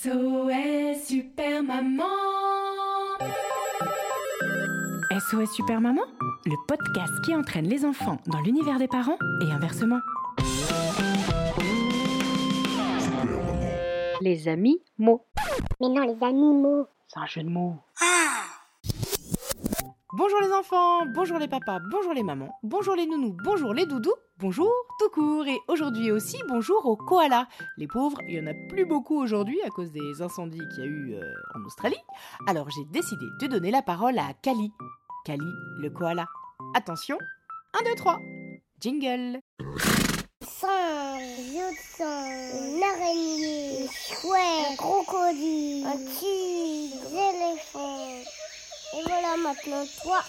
SOS Super Maman SOS Super Maman, le podcast qui entraîne les enfants dans l'univers des parents et inversement. Les amis mots. Mais non, les animaux. C'est un jeu de mots. Bonjour les enfants, bonjour les papas, bonjour les mamans, bonjour les nounous, bonjour les doudous, bonjour tout court et aujourd'hui aussi bonjour aux koalas. Les pauvres, il y en a plus beaucoup aujourd'hui à cause des incendies qu'il y a eu euh, en Australie. Alors j'ai décidé de donner la parole à Kali. Kali, le koala. Attention, 1, 2, 3. Jingle. Singe, une araignée, une chouette, un crocodile, un tigre, éléphants. Et voilà maintenant toi.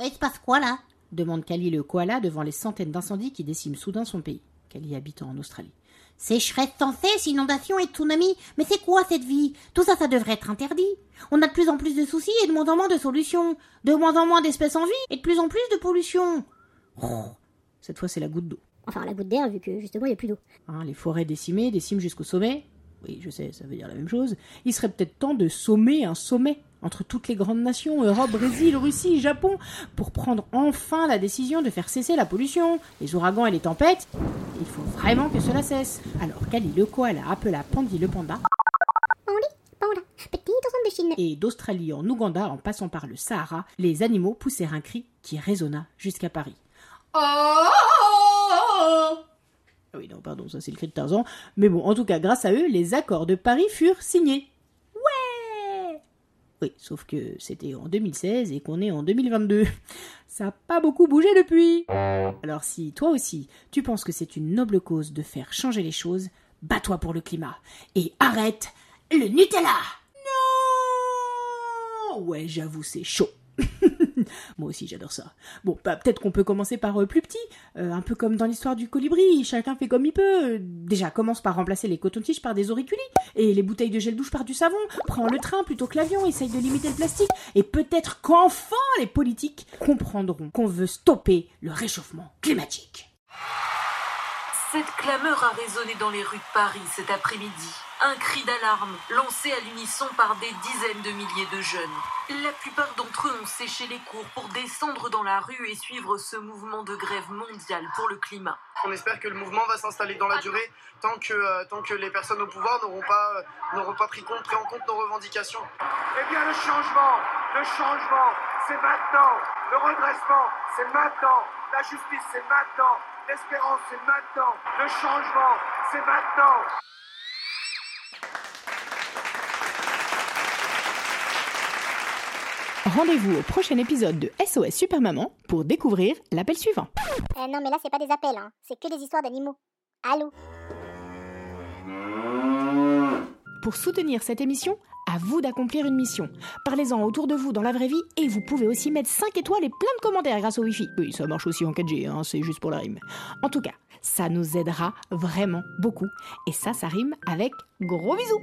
Il se passe quoi là? demande Kali le koala devant les centaines d'incendies qui déciment soudain son pays. Kali habitant en Australie. Sécheresse sans cesse, inondations et tsunamis. Mais c'est quoi cette vie? Tout ça, ça devrait être interdit. On a de plus en plus de soucis et de moins en moins de solutions. De moins en moins d'espèces en vie et de plus en plus de pollution. Oh, cette fois, c'est la goutte d'eau. Enfin, la goutte d'air, vu que justement il n'y a plus d'eau. Hein, les forêts décimées déciment jusqu'au sommet. Oui, je sais, ça veut dire la même chose. Il serait peut-être temps de sommer un sommet entre toutes les grandes nations, Europe, Brésil, Russie, Japon, pour prendre enfin la décision de faire cesser la pollution, les ouragans et les tempêtes. Il faut vraiment que cela cesse. Alors Kali le koala appela Pandi le panda Pandi, panda, petit ensemble de Chine. et d'Australie en Ouganda en passant par le Sahara, les animaux poussèrent un cri qui résonna jusqu'à Paris. Ah ça c'est le cri de Tarzan. Mais bon, en tout cas, grâce à eux, les accords de Paris furent signés. Ouais Oui, sauf que c'était en 2016 et qu'on est en 2022. Ça n'a pas beaucoup bougé depuis. Alors si toi aussi, tu penses que c'est une noble cause de faire changer les choses, bats-toi pour le climat et arrête le Nutella Non Ouais, j'avoue, c'est chaud. Moi aussi, j'adore ça. Bon, bah, peut-être qu'on peut commencer par euh, plus petit, euh, un peu comme dans l'histoire du colibri, chacun fait comme il peut. Déjà, commence par remplacer les cotons-tiges par des auriculis, et les bouteilles de gel douche par du savon, prends le train plutôt que l'avion, essaye de limiter le plastique, et peut-être qu'enfin les politiques comprendront qu'on veut stopper le réchauffement climatique. Cette clameur a résonné dans les rues de Paris cet après-midi. Un cri d'alarme lancé à l'unisson par des dizaines de milliers de jeunes. La plupart d'entre eux ont séché les cours pour descendre dans la rue et suivre ce mouvement de grève mondiale pour le climat. On espère que le mouvement va s'installer dans la durée tant que, euh, tant que les personnes au pouvoir n'auront pas, euh, n'auront pas pris, compte, pris en compte nos revendications. Eh bien, le changement, le changement, c'est maintenant. Le redressement, c'est maintenant. La justice, c'est maintenant. L'espérance, c'est maintenant. Le changement, c'est maintenant. Rendez-vous au prochain épisode de SOS Super Maman pour découvrir l'appel suivant. Euh, non, mais là c'est pas des appels, hein. c'est que des histoires d'animaux. Allô Pour soutenir cette émission, à vous d'accomplir une mission. Parlez-en autour de vous dans la vraie vie et vous pouvez aussi mettre 5 étoiles et plein de commentaires grâce au Wi-Fi. Oui, ça marche aussi en 4G, hein, c'est juste pour la rime. En tout cas, ça nous aidera vraiment beaucoup. Et ça, ça rime avec gros bisous.